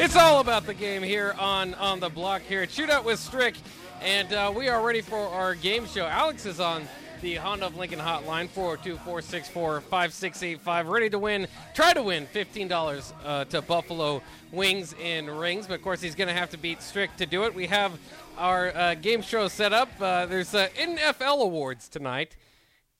It's all about the game here on on the block here at Shootout with Strick, and uh, we are ready for our game show. Alex is on the Honda of Lincoln hotline 402-464-5685, ready to win, try to win $15 uh, to Buffalo Wings and Rings, but of course he's going to have to beat Strick to do it. We have our uh, game show set up. Uh, there's uh, NFL awards tonight.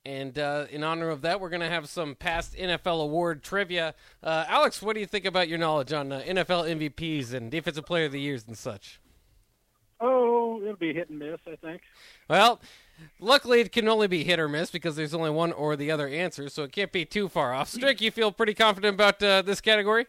And uh, in honor of that, we're going to have some past NFL award trivia. Uh, Alex, what do you think about your knowledge on uh, NFL MVPs and Defensive Player of the Years and such? Oh, it'll be hit and miss, I think. Well, luckily it can only be hit or miss because there's only one or the other answer, so it can't be too far off. Strick, you feel pretty confident about uh, this category?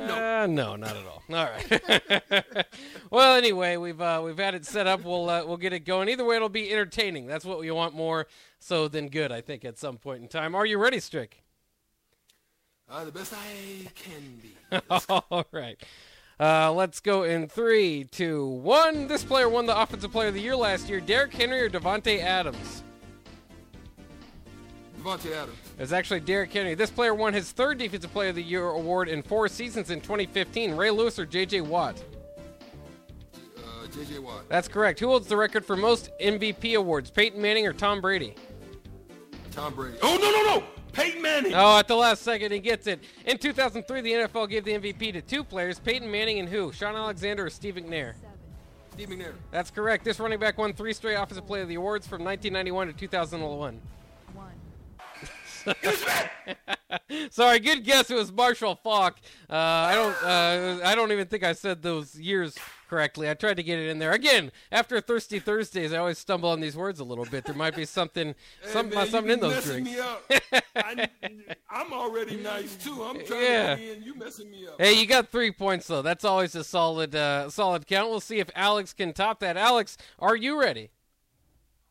Uh, no, not at all. All right. well, anyway, we've uh, we've had it set up. We'll uh, we'll get it going. Either way, it'll be entertaining. That's what we want more so than good. I think at some point in time. Are you ready, Strick? Uh, the best I can be. all right. Uh, let's go in three, two, one. This player won the Offensive Player of the Year last year. Derrick Henry or Davante Adams? Davante Adams. It was actually Derrick Henry. This player won his third Defensive Player of the Year award in four seasons in 2015. Ray Lewis or J.J. Watt? Uh, J.J. Watt. That's correct. Who holds the record for most MVP awards? Peyton Manning or Tom Brady? Tom Brady. Oh, no, no, no! Peyton Manning! Oh, at the last second, he gets it. In 2003, the NFL gave the MVP to two players Peyton Manning and who? Shaun Alexander or Steve McNair? Steve McNair. That's correct. This running back won three straight Offensive Player of the Awards from 1991 to 2001. Sorry, good guess. It was Marshall Faulk. Uh, I don't. Uh, I don't even think I said those years correctly. I tried to get it in there again. After Thirsty Thursdays, I always stumble on these words a little bit. There might be something, Hey, some, man, something in those drinks. me up. I, I'm already nice too. I'm trying Yeah. to get in. You messing me up. Hey, you got three points though. That's always a solid, uh, solid count. We'll see if Alex can top that. Alex, are you ready?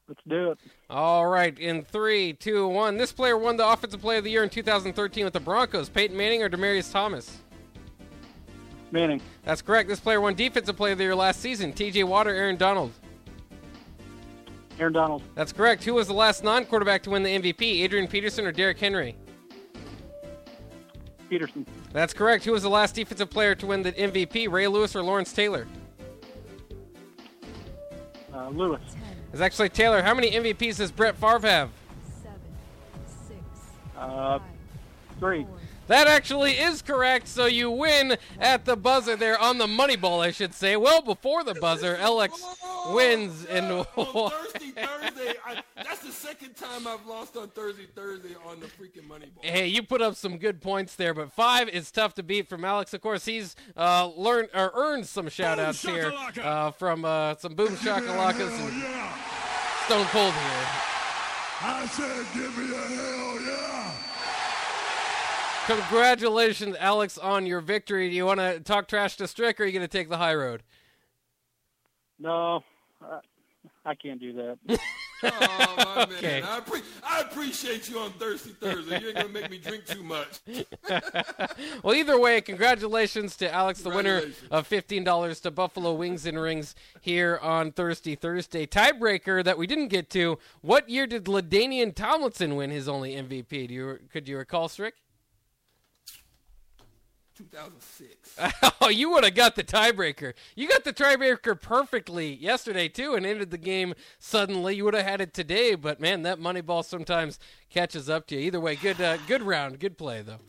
Let's do it. All right, in three, two, one. This player won the Offensive Player of the Year in 2013 with the Broncos. Peyton Manning or Demaryius Thomas? Manning. That's correct. This player won Defensive Player of the Year last season. T.J. Watt or Aaron Donald? Aaron Donald. That's correct. Who was the last non-quarterback to win the MVP? Adrian Peterson or Derrick Henry? Peterson. That's correct. Who was the last defensive player to win the MVP? Ray Lewis or Lawrence Taylor? Uh, Lewis. It's actually Taylor. How many MVPs does Brett Favre have? Seven, six, Uh, three. That actually is correct. So you win at the buzzer there on the money ball, I should say. Well, before the buzzer, Alex wins and on Thursday, Thursday. I, that's the second time I've lost on Thursday, Thursday on the freaking money ball. Hey, you put up some good points there, but five is tough to beat from Alex. Of course, he's uh, learned or earned some shout outs here uh, from uh, some Boom Shakalakas and Stone Cold here. I said, give me a hell yeah! Congratulations, Alex, on your victory. Do you want to talk trash to Strick, or are you going to take the high road? No, I, I can't do that. Oh, my Okay. man. I, appre- I appreciate you on Thursday, Thursday. You ain't going to make me drink too much. Well, either way, congratulations to Alex, the winner of $15 to Buffalo Wings and Rings here on Thirsty Thursday. Tiebreaker that we didn't get to. What year did Ladainian Tomlinson win his only MVP? Do you could you recall, Strick? 2006. Oh, you would have got the tiebreaker. You got the tiebreaker perfectly yesterday too, and ended the game suddenly. You would have had it today, but man, that money ball sometimes catches up to you. Either way, good uh, good round, good play though.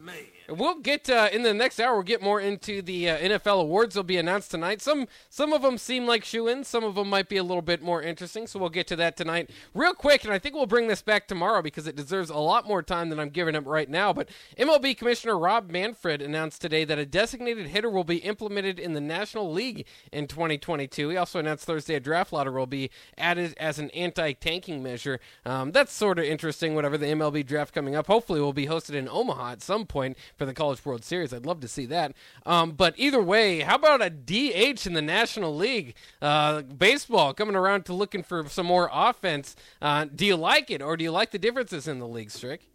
Man. We'll get uh, in the next hour. We'll get more into the uh, NFL awards. They'll be announced tonight. Some some of them seem like shoe-ins. Some of them might be a little bit more interesting. So we'll get to that tonight, real quick. And I think we'll bring this back tomorrow because it deserves a lot more time than I'm giving it right now. But MLB Commissioner Rob Manfred announced today that a designated hitter will be implemented in the National League in 2022. He also announced Thursday a draft lottery will be added as an anti-tanking measure. Um, that's sort of interesting. Whatever the MLB draft coming up, hopefully will be hosted in Omaha at some point for the College World Series. I'd love to see that. Um, but either way, how about a DH in the National League? Uh, baseball coming around to looking for some more offense. Uh, do you like it, or do you like the differences in the league, Strick?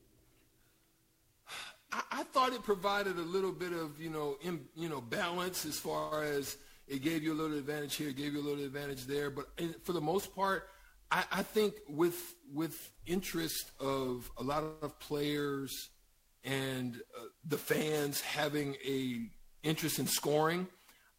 I, thought it provided a little bit of you know in, you know balance as far as it gave you a little advantage here, gave you a little advantage there. But for the most part, I, I think with with interest of a lot of players and uh, the fans having a interest in scoring,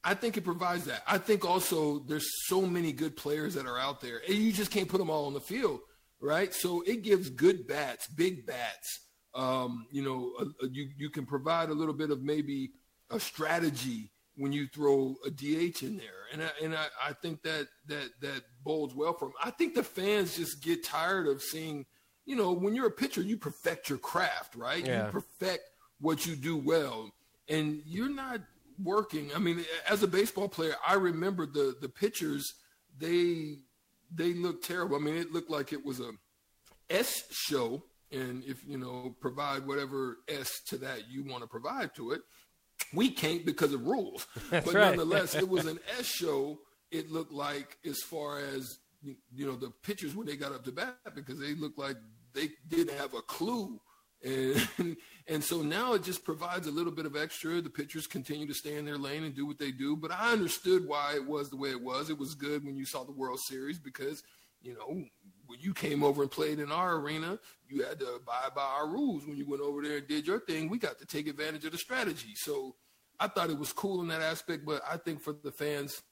I think it provides that. I think also there's so many good players that are out there, and you just can't put them all on the field, right? So it gives good bats, big bats. Um, you know, you you can provide a little bit of maybe a strategy when you throw a DH in there, and I, and I, I think that that that bodes well for them. I think the fans just get tired of seeing you know, when you're a pitcher, you perfect your craft, right? Yeah. You perfect what you do well. And you're not working. I mean, as a baseball player, I remember the the pitchers, they they looked terrible. I mean, it looked like it was a S show. And if, you know, provide whatever S to that you want to provide to it, we can't because of rules. That's but right. nonetheless, it was an S show. It looked like as far as you know the pitchers when they got up to bat because they looked like they didn't have a clue. And and so now it just provides a little bit of extra. The pitchers continue to stay in their lane and do what they do. But I understood why it was the way it was. It was good when you saw the World Series because, you know, when you came over and played in our arena, you had to abide by our rules. When you went over there and did your thing, we got to take advantage of the strategy. So I thought it was cool in that aspect, but I think for the fans,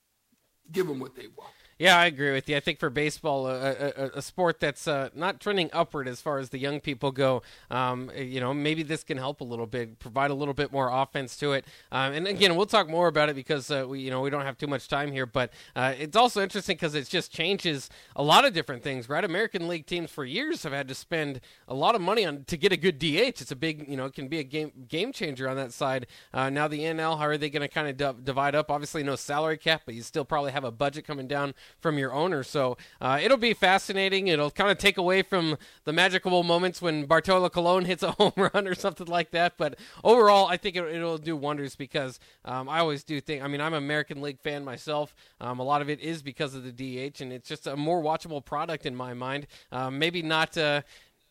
give them what they want. Yeah, I agree with you. I think for baseball, a, a, a sport that's uh, not trending upward as far as the young people go, um, you know, maybe this can help a little bit, provide a little bit more offense to it. Um, and again, we'll talk more about it because uh, we, you know, we don't have too much time here. But uh, it's also interesting because it just changes a lot of different things, right? American League teams for years have had to spend a lot of money on to get a good DH. It's a big, you know, it can be a game game changer on that side. Uh, now the NL, how are they going to kind of d- divide up? Obviously, no salary cap, but you still probably have a budget coming down from your owner. So uh, it'll be fascinating. It'll kind of take away from the magical moments when Bartolo Colon hits a home run or something like that. But overall, I think it, it'll do wonders because um, I always do think. I mean, I'm an American League fan myself. Um, a lot of it is because of the DH, and it's just a more watchable product in my mind. Um, maybe not. Uh,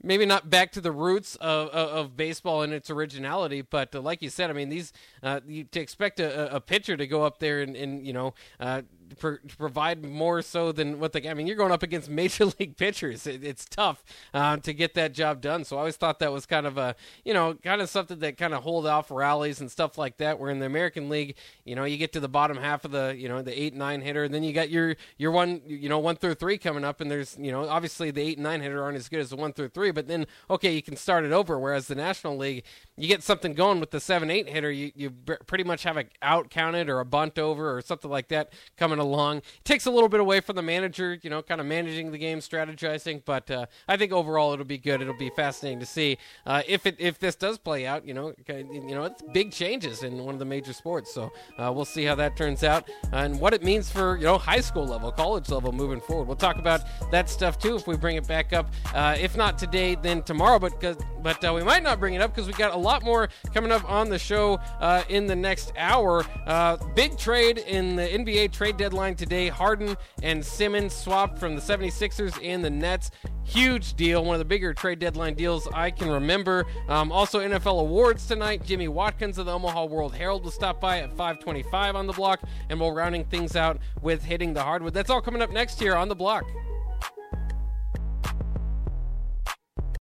maybe not back to the roots of, of, of baseball and its originality, but uh, like you said, I mean, these uh, you, to expect a, a pitcher to go up there and, and you know uh, pro- provide more so than what the I mean, you're going up against major league pitchers. It, it's tough uh, to get that job done. So I always thought that was kind of a you know kind of something that kind of hold off rallies and stuff like that. Where in the American League, you know, you get to the bottom half of the you know the eight nine hitter, and then you got your your one you know one through three coming up, and there's you know obviously the eight and nine hitter aren't as good as the one through three, but then okay you can start it over. Whereas the National League, you get something going with the seven eight hitter, you you pretty much have a out counted or a bunt over or something like that coming along. It takes a little bit away from the manager, you know, kind of managing the game, strategizing. But uh, I think overall it'll be good. It'll be fascinating to see uh, if it if this does play out. You know, you know, it's big changes in one of the major sports. So uh, we'll see how that turns out and what it means for you know high school level, college level moving forward. We'll talk about that stuff too if we bring it back up. Uh, if not today, then tomorrow. But but uh, we might not bring it up because we got a lot more coming up on the show uh, in the next hour. Uh, big trade in the NBA trade deadline today. Harden and Simmons swapped from the 76ers and the Nets. Huge deal, one of the bigger trade deadline deals I can remember. Um, also, NFL awards tonight. Jimmy Watkins of the Omaha World Herald will stop by at 5:25 on the block, and we'll rounding things out with hitting the hardwood. That's all coming up next here on the block.